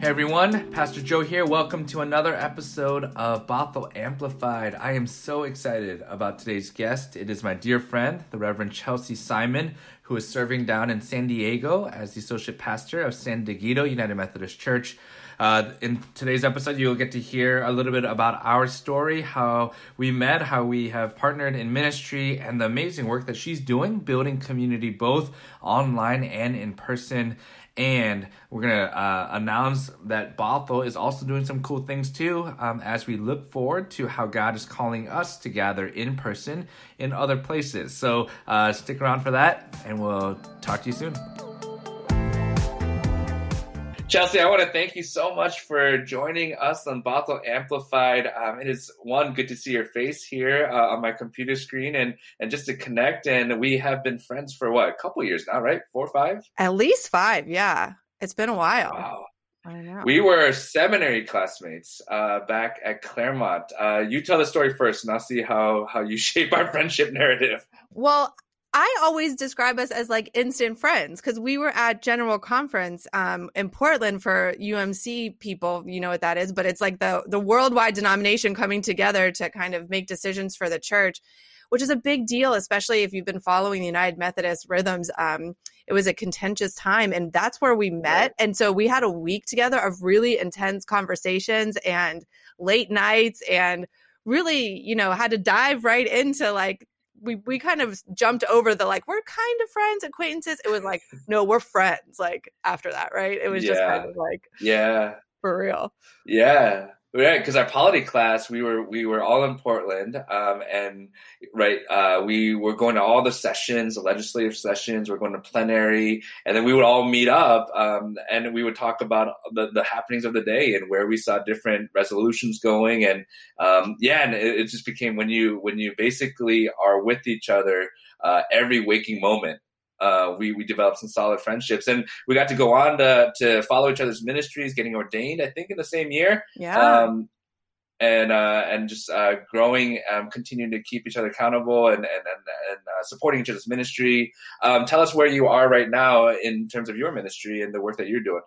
Hey everyone, Pastor Joe here. Welcome to another episode of Bothell Amplified. I am so excited about today's guest. It is my dear friend, the Reverend Chelsea Simon, who is serving down in San Diego as the associate pastor of San Dieguito United Methodist Church. Uh, in today's episode, you'll get to hear a little bit about our story, how we met, how we have partnered in ministry, and the amazing work that she's doing, building community both online and in person. And we're going to uh, announce that Bothell is also doing some cool things too um, as we look forward to how God is calling us to gather in person in other places. So uh, stick around for that, and we'll talk to you soon. Chelsea, I want to thank you so much for joining us on Bothell Amplified. Um, it is one good to see your face here uh, on my computer screen and and just to connect. And we have been friends for what a couple years now, right? Four or five? At least five. Yeah, it's been a while. Wow. We were seminary classmates uh, back at Claremont. Uh, you tell the story first, and I'll see how how you shape our friendship narrative. Well, I always describe us as like instant friends because we were at General Conference um, in Portland for UMC people. You know what that is, but it's like the the worldwide denomination coming together to kind of make decisions for the church, which is a big deal, especially if you've been following the United Methodist rhythms. Um, it was a contentious time, and that's where we met. And so we had a week together of really intense conversations and late nights and really you know had to dive right into like we we kind of jumped over the like we're kind of friends acquaintances. It was like no we're friends like after that right? It was yeah. just kind of like yeah. for real. Yeah Right, because our polity class, we were we were all in Portland, um, and right, uh, we were going to all the sessions, the legislative sessions. We're going to plenary, and then we would all meet up, um, and we would talk about the, the happenings of the day and where we saw different resolutions going, and um, yeah, and it, it, just became when you when you basically are with each other uh, every waking moment uh, we we developed some solid friendships, and we got to go on to to follow each other's ministries, getting ordained. I think in the same year. Yeah. Um, and uh, and just uh, growing, um, continuing to keep each other accountable, and and and, and uh, supporting each other's ministry. Um, tell us where you are right now in terms of your ministry and the work that you're doing.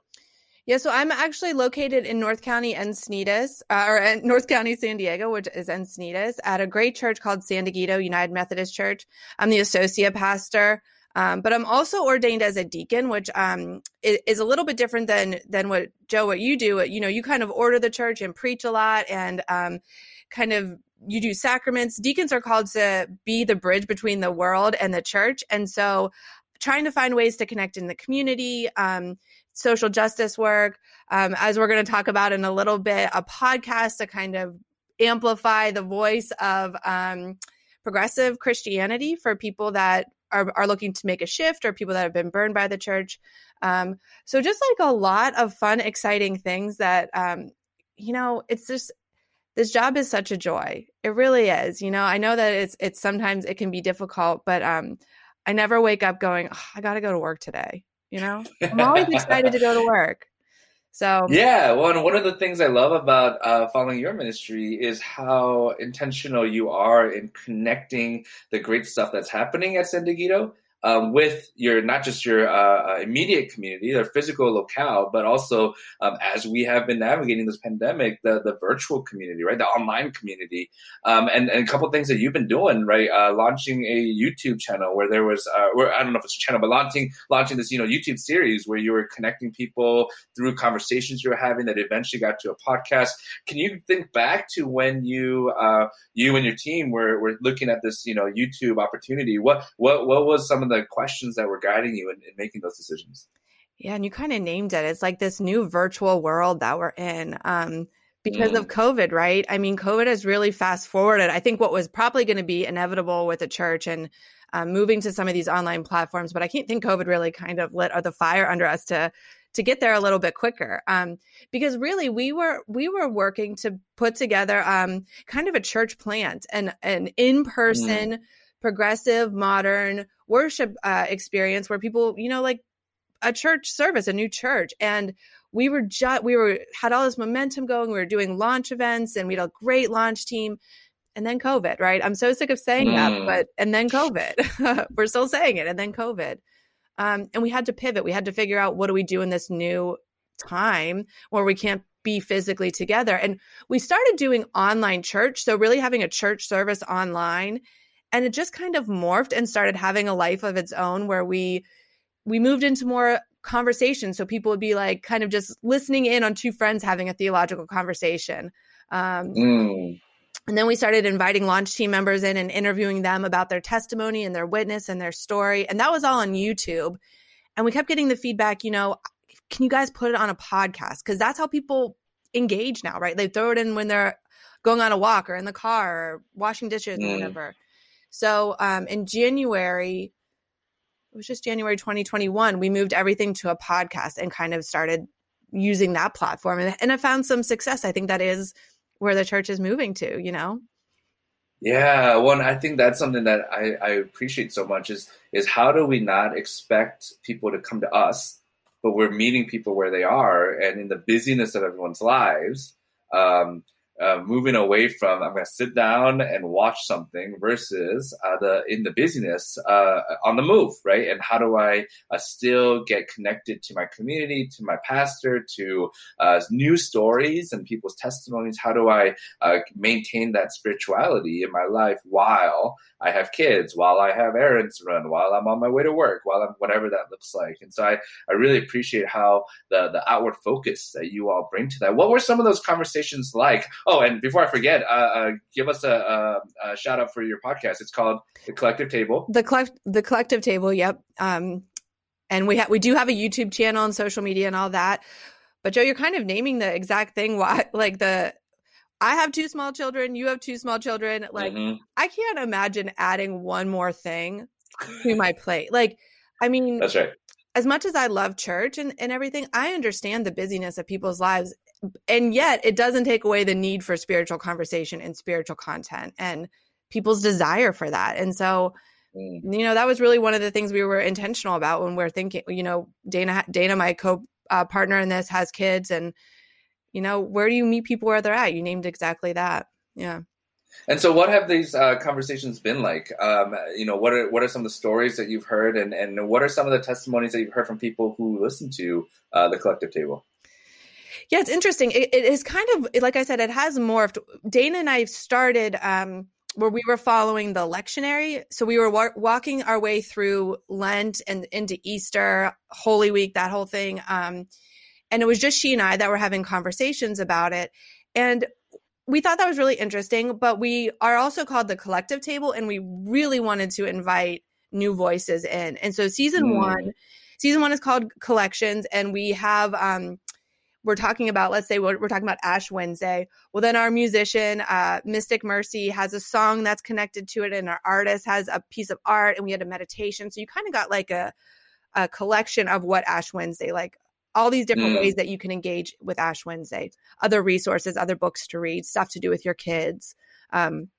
Yeah, so I'm actually located in North County Encinitas, uh, or North County San Diego, which is Encinitas, at a great church called San Dieguito United Methodist Church. I'm the associate pastor. Um, but I'm also ordained as a deacon, which um, is, a little bit different than than what Joe, what you do. You know, you kind of order the church and preach a lot, and um, kind of you do sacraments. Deacons are called to be the bridge between the world and the church, and so trying to find ways to connect in the community, um, social justice work, um, as we're going to talk about in a little bit, a podcast to kind of amplify the voice of um, progressive Christianity for people that are, are looking to make a shift or people that have been burned by the church. Um, so just like a lot of fun, exciting things that, um, you know, it's just, this job is such a joy. It really is. You know, I know that it's, it's sometimes it can be difficult, but, um, I never wake up going, oh, I got to go to work today. You know, I'm always excited to go to work. So yeah, well, and one of the things I love about uh, following your ministry is how intentional you are in connecting the great stuff that's happening at San um, with your not just your uh, uh, immediate community, their physical locale, but also um, as we have been navigating this pandemic, the the virtual community, right, the online community, um, and and a couple things that you've been doing, right, uh, launching a YouTube channel where there was, uh, where I don't know if it's a channel, but launching launching this you know YouTube series where you were connecting people through conversations you were having that eventually got to a podcast. Can you think back to when you uh, you and your team were were looking at this you know YouTube opportunity? What what what was some of the the questions that were guiding you in, in making those decisions. Yeah, and you kind of named it. It's like this new virtual world that we're in. Um, because mm. of COVID, right? I mean, COVID has really fast forwarded. I think what was probably going to be inevitable with the church and um, moving to some of these online platforms, but I can't think COVID really kind of lit the fire under us to to get there a little bit quicker. Um, because really, we were we were working to put together um, kind of a church plant and an in person. Mm progressive, modern worship uh, experience where people, you know, like a church service, a new church. And we were just, we were, had all this momentum going. We were doing launch events and we had a great launch team. And then COVID, right? I'm so sick of saying mm. that, but, and then COVID. we're still saying it. And then COVID. Um, and we had to pivot. We had to figure out what do we do in this new time where we can't be physically together. And we started doing online church. So, really having a church service online. And it just kind of morphed and started having a life of its own where we we moved into more conversation. So people would be like kind of just listening in on two friends having a theological conversation. Um, mm. and then we started inviting launch team members in and interviewing them about their testimony and their witness and their story. And that was all on youtube. And we kept getting the feedback you know can you guys put it on a podcast? Because that's how people engage now right? They throw it in when they're going on a walk or in the car or washing dishes mm. or whatever so um, in january it was just january 2021 we moved everything to a podcast and kind of started using that platform and, and i found some success i think that is where the church is moving to you know? Yeah, well, I think that's something that I, I appreciate so much is is how do we not expect people to come to us, but we're meeting people where they are, and in the busyness of everyone's lives, um, uh, moving away from I'm going to sit down and watch something versus uh, the in the busyness uh, on the move, right? And how do I uh, still get connected to my community, to my pastor, to uh, new stories and people's testimonies? How do I uh, maintain that spirituality in my life while I have kids, while I have errands to run, while I'm on my way to work, while I'm whatever that looks like? And so I, I really appreciate how the the outward focus that you all bring to that. What were some of those conversations like? Oh, and before I forget, uh, uh, give us a, a, a, shout out for your podcast. It's called The Collective Table. The collect the Collective Table. Yep. Um, and we ha- we do have a YouTube channel and social media and all that. But Joe, you're kind of naming the exact thing. Why, like the I have two small children. You have two small children. Like mm-hmm. I can't imagine adding one more thing to my plate. Like, I mean, that's right as much as I love church and, and everything, I understand the busyness of people's lives and yet it doesn't take away the need for spiritual conversation and spiritual content and people's desire for that and so mm. you know that was really one of the things we were intentional about when we're thinking you know dana dana my co uh, partner in this has kids and you know where do you meet people where they're at you named exactly that yeah and so, what have these uh, conversations been like? Um, you know, what are what are some of the stories that you've heard, and and what are some of the testimonies that you've heard from people who listen to uh, the collective table? Yeah, it's interesting. It, it is kind of like I said, it has morphed. Dana and I started um, where we were following the lectionary. So we were wa- walking our way through Lent and into Easter, Holy Week, that whole thing. Um, and it was just she and I that were having conversations about it. And we thought that was really interesting, but we are also called the collective table, and we really wanted to invite new voices in. And so season mm. one, season one is called Collections, and we have um, we're talking about, let's say we're, we're, talking about Ash Wednesday. Well, then our musician, uh, Mystic Mercy, has a song that's connected to it, and our artist has a piece of art, and we had a meditation. So you kind of got like a, a collection of what Ash Wednesday, like all these different mm. ways that you can engage with Ash Wednesday, other resources, other books to read, stuff to do with your kids. Um,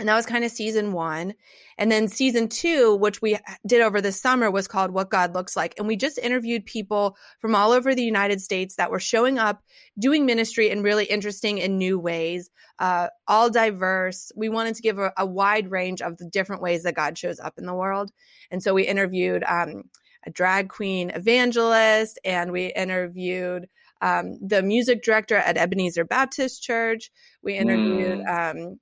and that was kind of season one. And then season two, which we did over the summer, was called What God Looks Like. And we just interviewed people from all over the United States that were showing up, doing ministry in really interesting and new ways, uh, all diverse. We wanted to give a, a, wide range of the different ways that God shows up in the world. And so we interviewed um, a drag queen evangelist, and we interviewed um, the music director at Ebenezer Baptist Church. We interviewed mm. um,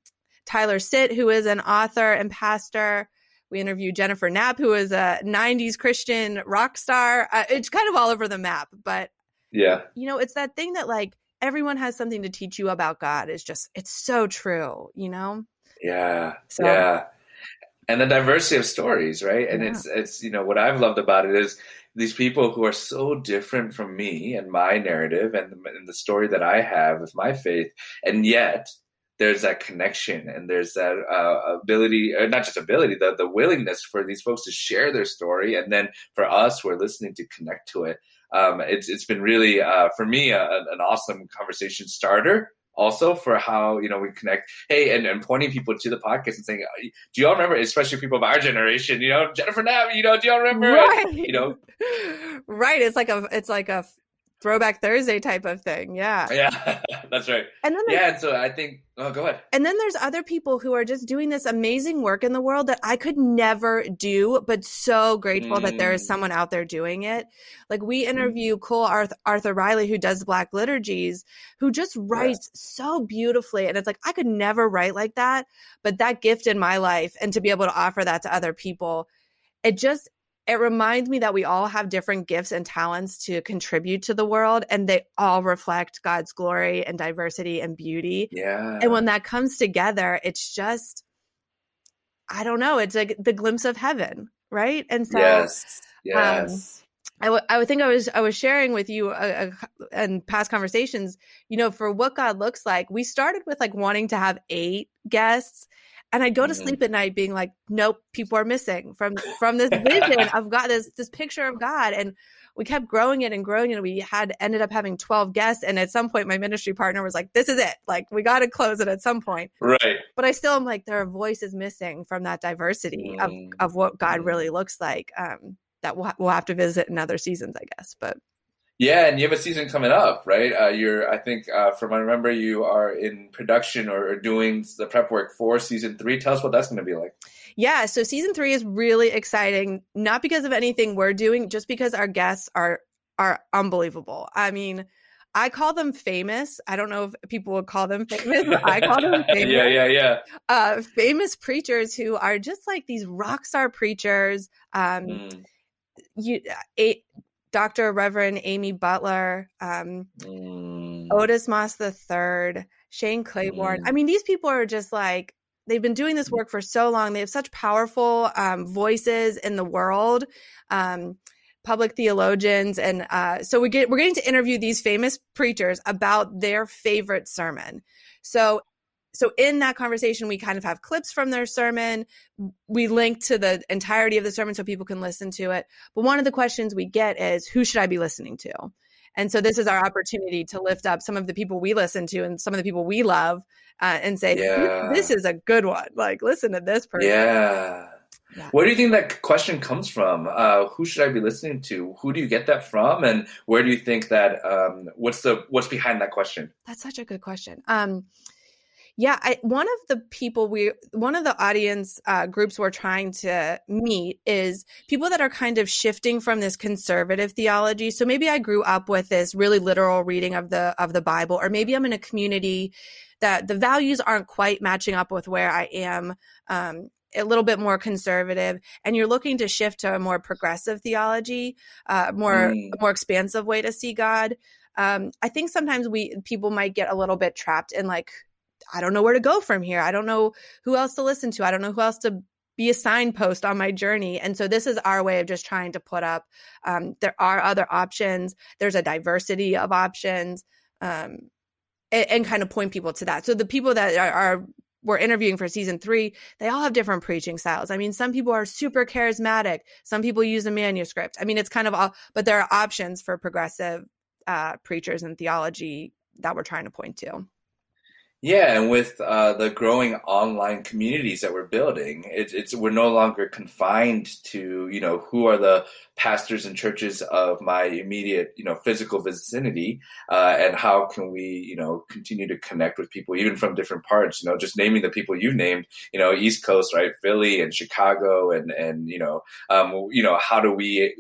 Tyler Sit, who is an author and pastor. We interviewed Jennifer Knapp, who is a 90s Christian rock star. Uh, it's kind of all over the map, but yeah, you know, it's that thing that like everyone has something to teach you about God. Is just it's so true, you know. Yeah, so, yeah, and the diversity of stories, right? And yeah. it's it's you know what I've loved about it is these people who are so different from me and my narrative and, and the story that I have with my faith, and yet there's that connection and there's that uh, ability, uh, not just ability, the, the willingness for these folks to share their story. And then for us we're listening to connect to it. Um, it's, it's been really, uh, for me, an awesome conversation starter also for how you know we connect hey and, and pointing people to the podcast and saying do y'all remember especially people of our generation you know jennifer knapp you know do y'all remember right. you know right it's like a it's like a throwback Thursday type of thing. Yeah. Yeah, that's right. And then yeah, and so I think oh go ahead. And then there's other people who are just doing this amazing work in the world that I could never do, but so grateful mm. that there is mm. someone out there doing it. Like we mm. interview mm. Cole Arthur, Arthur, Riley, who does Black liturgies, who just writes yes. so beautifully. And it's like I could never write like that, but that gift in my life and to be able to offer that to other people, it just it reminds me that we all have different gifts and talents to contribute to the world and they all reflect God's glory and diversity and beauty. Yeah. And when that comes together, it's just I don't know, it's like the glimpse of heaven, right? And so Yes. Yes. Um, I, w- I would think I was I was sharing with you uh, uh, in past conversations, you know, for what God looks like. We started with like wanting to have eight guests, and I'd go to mm-hmm. sleep at night being like, nope, people are missing from from this vision of God, this this picture of God. And we kept growing it and growing it. And we had ended up having 12 guests. And at some point, my ministry partner was like, this is it. Like, we got to close it at some point. Right. But I still am like, there are voices missing from that diversity mm. of, of what God mm. really looks like um, that we'll, we'll have to visit in other seasons, I guess. But yeah, and you have a season coming up, right? Uh, you're, I think, uh, from I remember, you are in production or, doing the prep work for season three. Tell us what that's going to be like. Yeah, so season three is really exciting, not because of anything we're doing, just because our guests are are unbelievable. I mean, I call them famous. I don't know if people would call them famous, but I call them famous. yeah, yeah, yeah. Uh, famous preachers who are just like these rock star preachers. Um, mm. You, a, Dr. Reverend Amy Butler, um, mm. Otis Moss III, Shane Claiborne. Mm. I mean, these people are just like, they've been doing this work for so long. They have such powerful um, voices in the world, um, public theologians. And uh, so we get, we're getting to interview these famous preachers about their favorite sermon. So so in that conversation we kind of have clips from their sermon we link to the entirety of the sermon so people can listen to it but one of the questions we get is who should i be listening to and so this is our opportunity to lift up some of the people we listen to and some of the people we love uh, and say yeah. this is a good one like listen to this person yeah yeah. Where do you think that question comes from? Uh, who should I be listening to? Who do you get that from? And where do you think that? Um, what's the what's behind that question? That's such a good question. Um, yeah, I, one of the people we, one of the audience uh, groups we're trying to meet is people that are kind of shifting from this conservative theology. So maybe I grew up with this really literal reading of the of the Bible, or maybe I'm in a community that the values aren't quite matching up with where I am. Um, a little bit more conservative and you're looking to shift to a more progressive theology uh, more mm. more expansive way to see god um, i think sometimes we people might get a little bit trapped in like I don't know where to go from here. I don't know who else to listen to. I don't know who else to be a signpost on my journey. And so this is our way of just trying to put up. Um, there are other options. There's a diversity of options, um, and, and, kind of point people to that. So the people that are, are we're interviewing for season three, they all have different preaching styles. I mean, some people are super charismatic. Some people use a manuscript. I mean, it's kind of all, but there are options for progressive uh, preachers and theology that we're trying to point to. Yeah, and with uh, the growing online communities that we're building, it, it's we're no longer confined to you know who are the pastors and churches of my immediate you know physical vicinity, uh, and how can we you know continue to connect with people even from different parts. You know, just naming the people you've named, you know, East Coast, right, Philly and Chicago, and and you know, um, you know, how do we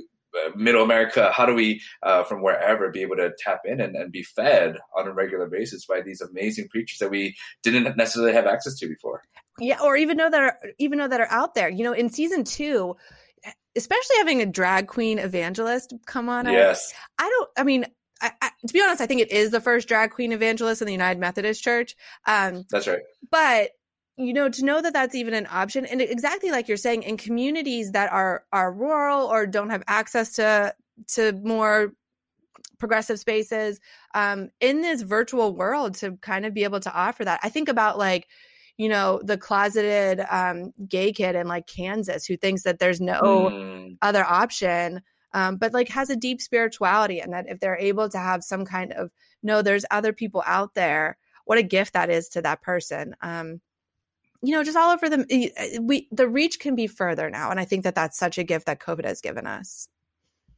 middle America, how do we, uh, from wherever, be able to tap in and, and be fed on a regular basis by these amazing preachers that we didn't necessarily have access to before? Yeah, or even know that are even know that are out there. You know, in season two, especially having a drag queen evangelist come on. Yes, I, I don't. I mean, I, I, to be honest, I think it is the first drag queen evangelist in the United Methodist Church. Um, That's right. But you know to know that that's even an option. And exactly like you're saying in communities that are are rural or don't have access to to more progressive spaces um in this virtual world to kind of be able to offer that. I think about like you know the closeted um gay kid in like kansas who thinks that there's no mm. other option um but like has a deep spirituality and that if they're able to have some kind of no there's other people out there what a gift that is to that person. Um you know, just all over the we the reach can be further now, and I think that that's such a gift that COVID has given us.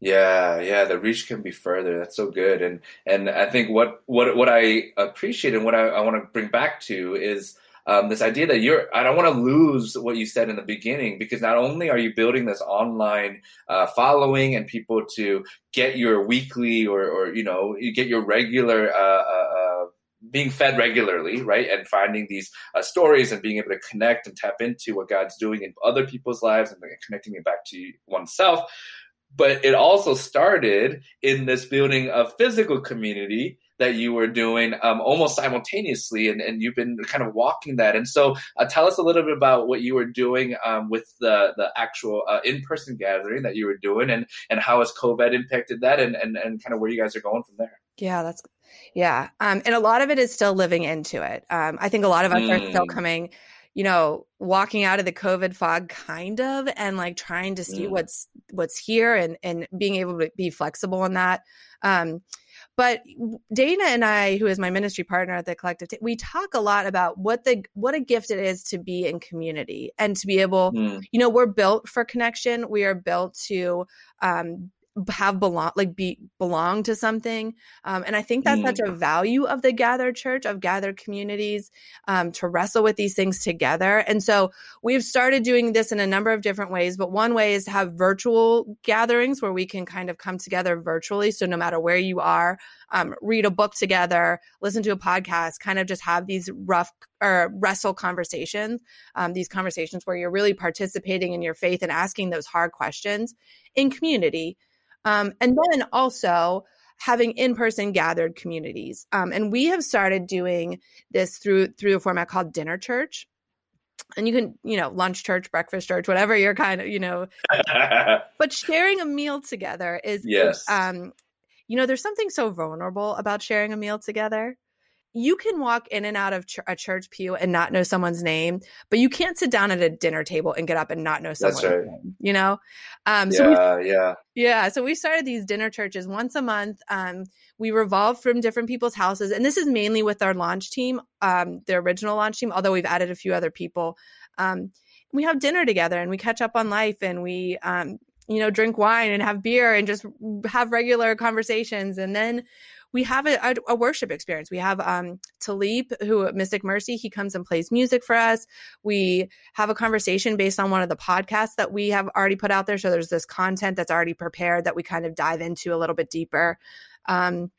Yeah, yeah, the reach can be further. That's so good. And and I think what what what I appreciate and what I, I want to bring back to is um, this idea that you're I don't want to lose what you said in the beginning because not only are you building this online uh, following and people to get your weekly or or you know you get your regular uh, uh, uh being fed regularly, right? And finding these uh, stories and being able to connect and tap into what God's doing in other people's lives and connecting it back to oneself. But it also started in this building of physical community that you were doing um, almost simultaneously, and, and you've been kind of walking that. And so, uh, tell us a little bit about what you were doing um, with the the actual uh, in person gathering that you were doing, and and how has COVID impacted that, and and and kind of where you guys are going from there. Yeah, that's yeah, um, and a lot of it is still living into it. Um, I think a lot of us mm. are still mm. coming you know walking out of the covid fog kind of and like trying to see mm. what's what's here and and being able to be flexible in that um but Dana and I, who is my ministry partner at the collective, we talk a lot about what the what a gift it is to be in community and to be able, mm. you know, we're built for connection. We are built to um, have belong like be belong to something um, and i think that's mm. such a value of the gathered church of gathered communities um, to wrestle with these things together and so we've started doing this in a number of different ways but one way is to have virtual gatherings where we can kind of come together virtually so no matter where you are um, read a book together listen to a podcast kind of just have these rough or wrestle conversations um, these conversations where you're really participating in your faith and asking those hard questions in community um, and then also having in-person gathered communities. Um, and we have started doing this through through a format called dinner church. And you can, you know, lunch church, breakfast church, whatever you're kind of, you know. but sharing a meal together is, yes. um, you know, there's something so vulnerable about sharing a meal together you can walk in and out of ch- a church pew and not know someone's name, but you can't sit down at a dinner table and get up and not know someone's right. name. You know, um, so yeah, we, yeah, yeah. So we started these dinner churches once a month. Um, we revolve from different people's houses, and this is mainly with our launch team, um, the original launch team. Although we've added a few other people. Um, we have dinner together and we catch up on life and we um, you know drink wine and have beer and just have regular conversations and then we have a, a, worship experience. We have um, Talib, who Mystic Mercy, he comes and plays music for us. We have a conversation based on one of the podcasts that we have already put out there. So there's this content that's already prepared that we kind of dive into a little bit deeper. Um,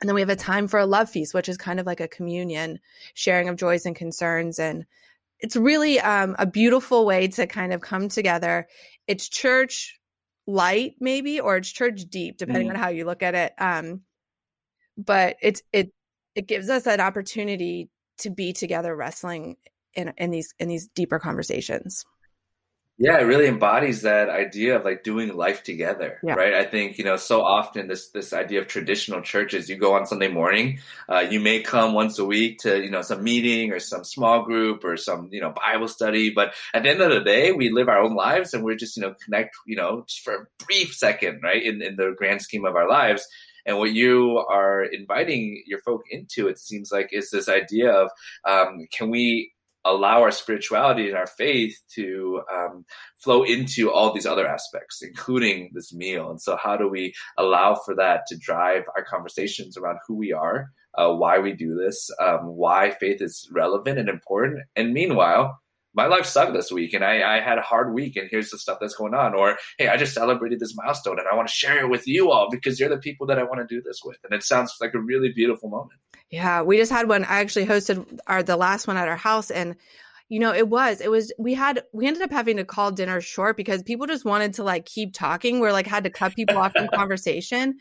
and then we have a time for a love feast, which is kind of like a communion, sharing of joys and concerns. And it's really um, a beautiful way to kind of come together. It's church light, maybe, or it's church deep, depending mm. on how you look at it. Um, but it's it it gives us an opportunity to be together wrestling in in these in these deeper conversations yeah it really embodies that idea of like doing life together yeah. right i think you know so often this this idea of traditional churches you go on sunday morning uh, you may come once a week to you know some meeting or some small group or some you know bible study but at the end of the day we live our own lives and we're just you know connect you know just for a brief second right in, in the grand scheme of our lives and what you are inviting your folk into, it seems like, is this idea of um, can we allow our spirituality and our faith to um, flow into all these other aspects, including this meal. And so, how do we allow for that to drive our conversations around who we are, uh, why we do this, um, why faith is relevant and important? And meanwhile, my life sucked this week and I, I had a hard week and here's the stuff that's going on. Or, hey, I just celebrated this milestone and I want to share it with you all because you're the people that I want to do this with. And it sounds like a really beautiful moment. Yeah, we just had one. I actually hosted our the last one at our house and you know, it was, it was, we had, we ended up having to call dinner short because people just wanted to like keep talking. We're like had to cut people off from conversation.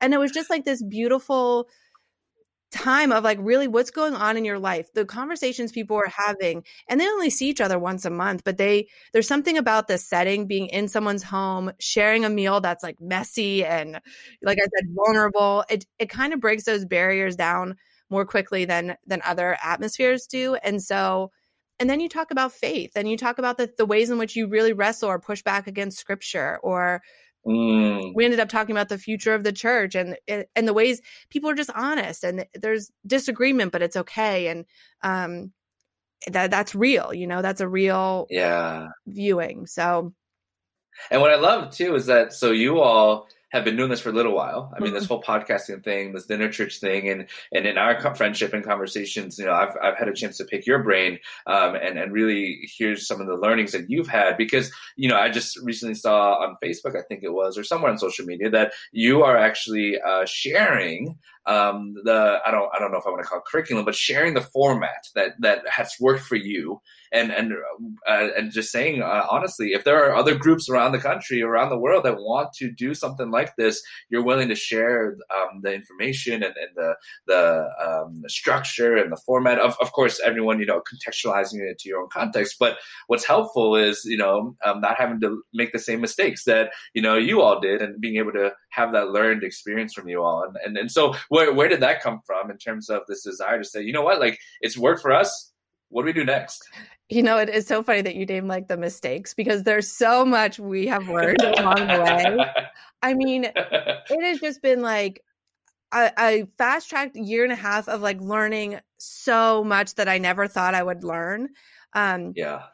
And it was just like this beautiful, time of like really what's going on in your life the conversations people are mm-hmm. having and they only see each other once a month but they there's something about the setting being in someone's home sharing a meal that's like messy and like i said vulnerable it it kind of breaks those barriers down more quickly than than other atmospheres do and so and then you talk about faith and you talk about the, the ways in which you really wrestle or push back against scripture or Mm. We ended up talking about the future of the church and and the ways people are just honest and there's disagreement, but it's okay. And um, that that's real. You know, that's a real yeah viewing. So, and what I love too is that so you all have been doing this for a little while. I mean, this mm-hmm. whole podcasting thing, this dinner church thing, and and in our friendship and conversations, you know, I've I've had a chance to pick your brain um, and and really hear some of the learnings that you've had because you know I just recently saw on Facebook, I think it was, or somewhere on social media that you are actually uh, sharing um, the I don't I don't know if I want to call it curriculum, but sharing the format that that has worked for you, and and uh, and just saying uh, honestly, if there are other groups around the country, around the world that want to do something like this, you're willing to share um, the information and, and the the, um, the structure and the format. Of of course, everyone you know contextualizing it to your own context, but what's helpful is you know um, not having to make the same mistakes that you know you all did, and being able to have that learned experience from you all, and and, and so where where did that come from in terms of this desire to say, you know what, like it's worked for us. What do we do next? You know, it is so funny that you name like the mistakes because there's so much we have learned along the way. I mean, it has just been like a, a fast tracked year and a half of like learning so much that I never thought I would learn. Um, yeah.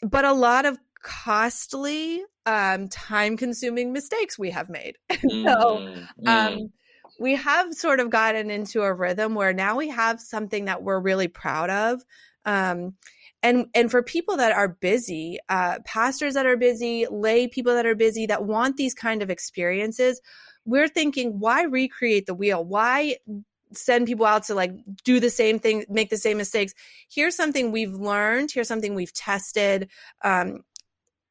But a lot of costly, um, time consuming mistakes we have made. Mm, so, mm. um, we have sort of gotten into a rhythm where now we have something that we're really proud of. Um, and and for people that are busy, uh, pastors that are busy, lay people that are busy that want these kind of experiences, we're thinking, why recreate the wheel? Why send people out to like do the same thing, make the same mistakes? Here's something we've learned. Here's something we've tested. Um,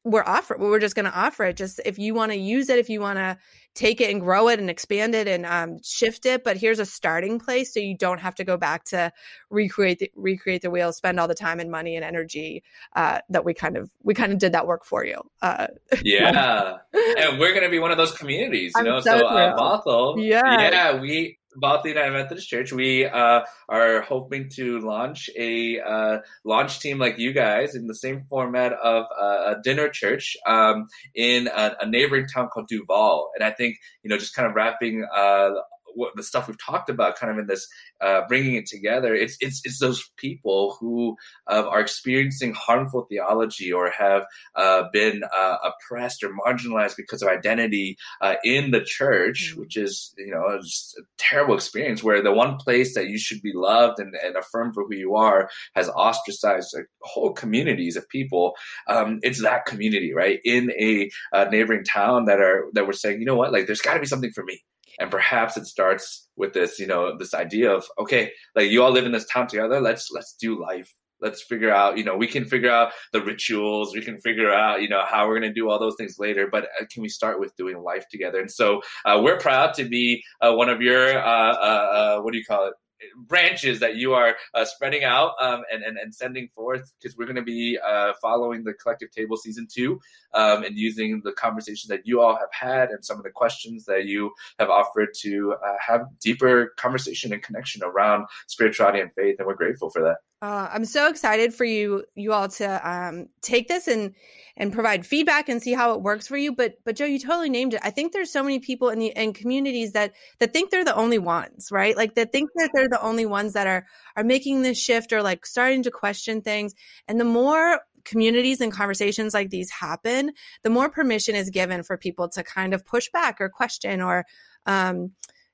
we're offer we're just going to offer it. Just if you want to use it if you want to take it and grow it and expand it and um, shift it but here's a starting place so you don't have to go back to recreate the, recreate the wheel spend all the time and money and energy uh, that we kind of we kind of did that work for you uh, yeah. And we're going to be one of those communities you I'm know so, so uh, Bothell, yeah. yeah we about the United Methodist Church, we uh, are hoping to launch a uh, launch team like you guys in the same format of uh, a dinner church um, in a, a, neighboring town called Duvall. And I think you know, just kind of wrapping uh, what the stuff we've talked about, kind of in this uh, bringing it together. It's it's it's those people who uh, are experiencing harmful theology or have uh, been uh, oppressed or marginalized because of identity uh, in the church, mm-hmm. which is you know just a terrible experience where the one place that you should be loved and, and affirmed for who you are has ostracized like, whole communities of people. Um, it's that community, right, in a neighboring town that are that we're saying, you know what, like there's got to be something for me and perhaps it starts with this you know this idea of okay like you all live in this town together. Let's let's do life. Let's figure out you know we can figure out the rituals. We can figure out you know how we're going to do all those things later. But uh, can we start with doing life together? And so uh, we're proud to be uh, one of your uh, uh, uh what do you call it? Branches that you are uh, spreading out um, and, and, and sending forth because we're going to be uh, following the collective table season two um, and using the conversations that you all have had and some of the questions that you have offered to uh, have deeper conversation and connection around spirituality and faith and we're grateful for that uh, I'm so excited for you you all to um, take this and and provide feedback and see how it works for you. But but Joe, you totally named it. I think there's so many people in the in communities that that think they're the only ones, right? Like that think that they're the only ones that are are making this shift or like starting to question things. And the more communities and conversations like these happen, the more permission is given for people to kind of push back or question or um,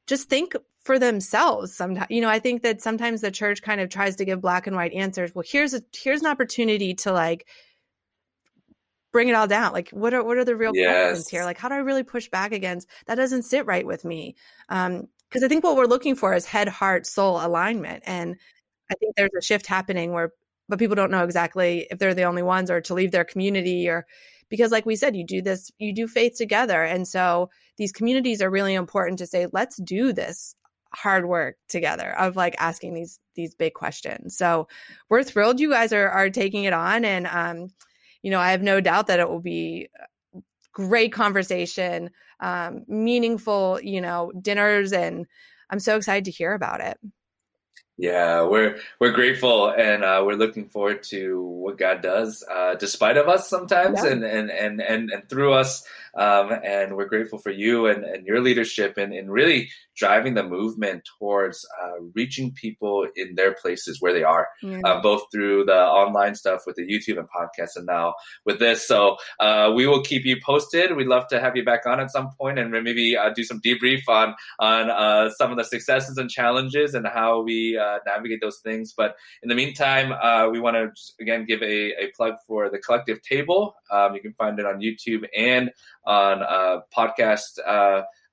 just think for themselves sometimes you know i think that sometimes the church kind of tries to give black and white answers. Well here's a here's an opportunity to like bring it all down. Like what are what are the real yes. questions here? Like how do i really push back against that doesn't sit right with me. Um because i think what we're looking for is head heart soul alignment. And i think there's a shift happening where but people don't know exactly if they're the only ones or to leave their community or because like we said you do this you do faith together. And so these communities are really important to say let's do this hard work together of like asking these these big questions. So we're thrilled you guys are are taking it on. And um you know i have no doubt that it will be great conversation um meaningful you know dinners. And i'm so excited to hear about it yeah, we're we're grateful and uh, we're looking forward to what God does, uh, despite of us sometimes, yeah. and, and and and and through us Um, and we're grateful for you and, and your leadership and, and really driving the movement towards uh, reaching people in their places where they are, yeah. uh, both through the online stuff with the YouTube and podcast, and now with this. So uh, we will keep you posted. We'd love to have you back on at some point and maybe uh, do some debrief on on uh, some of the successes and challenges and how we uh, navigate those things. But in the meantime, we want to again give a, a plug for the Collective Table. Um, you can find it on YouTube and on podcast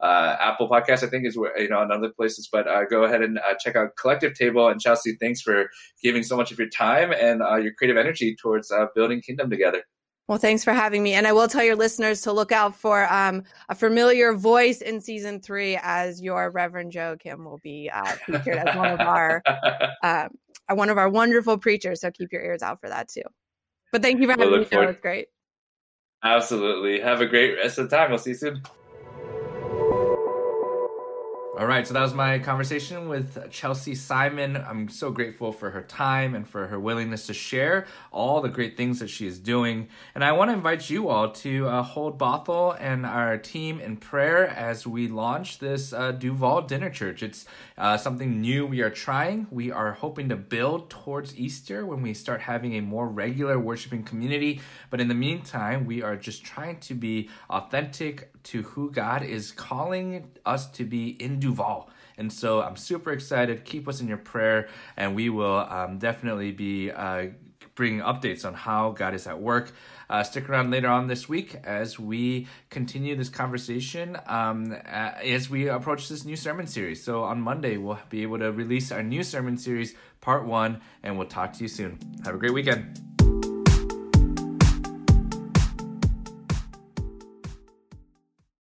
uh, Apple Podcast, I think, is where, you know, and other places. But uh, go ahead and uh, check out Collective Table. And Chelsea, thanks for giving so much of your time and uh, your creative energy towards uh, building Kingdom together. Well, thanks for having me. And I will tell your listeners to look out for um, a familiar voice in season three as your Reverend Joe Kim will be uh, featured as one of our uh, one of our wonderful preachers. So keep your ears out for that too. But thank you for having we'll me. It was great. Absolutely. Have a great rest of the time. We'll see you soon. All right, so that was my conversation with Chelsea Simon. I'm so grateful for her time and for her willingness to share all the great things that she is doing. And I want to invite you all to uh, hold Bothell and our team in prayer as we launch this uh, Duvall Dinner Church. It's uh, something new we are trying. We are hoping to build towards Easter when we start having a more regular worshiping community. But in the meantime, we are just trying to be authentic to who God is calling us to be in Duvall. And so I'm super excited. Keep us in your prayer, and we will um, definitely be uh, bringing updates on how God is at work. Uh, stick around later on this week as we continue this conversation um, as we approach this new sermon series. So on Monday, we'll be able to release our new sermon series, part one, and we'll talk to you soon. Have a great weekend.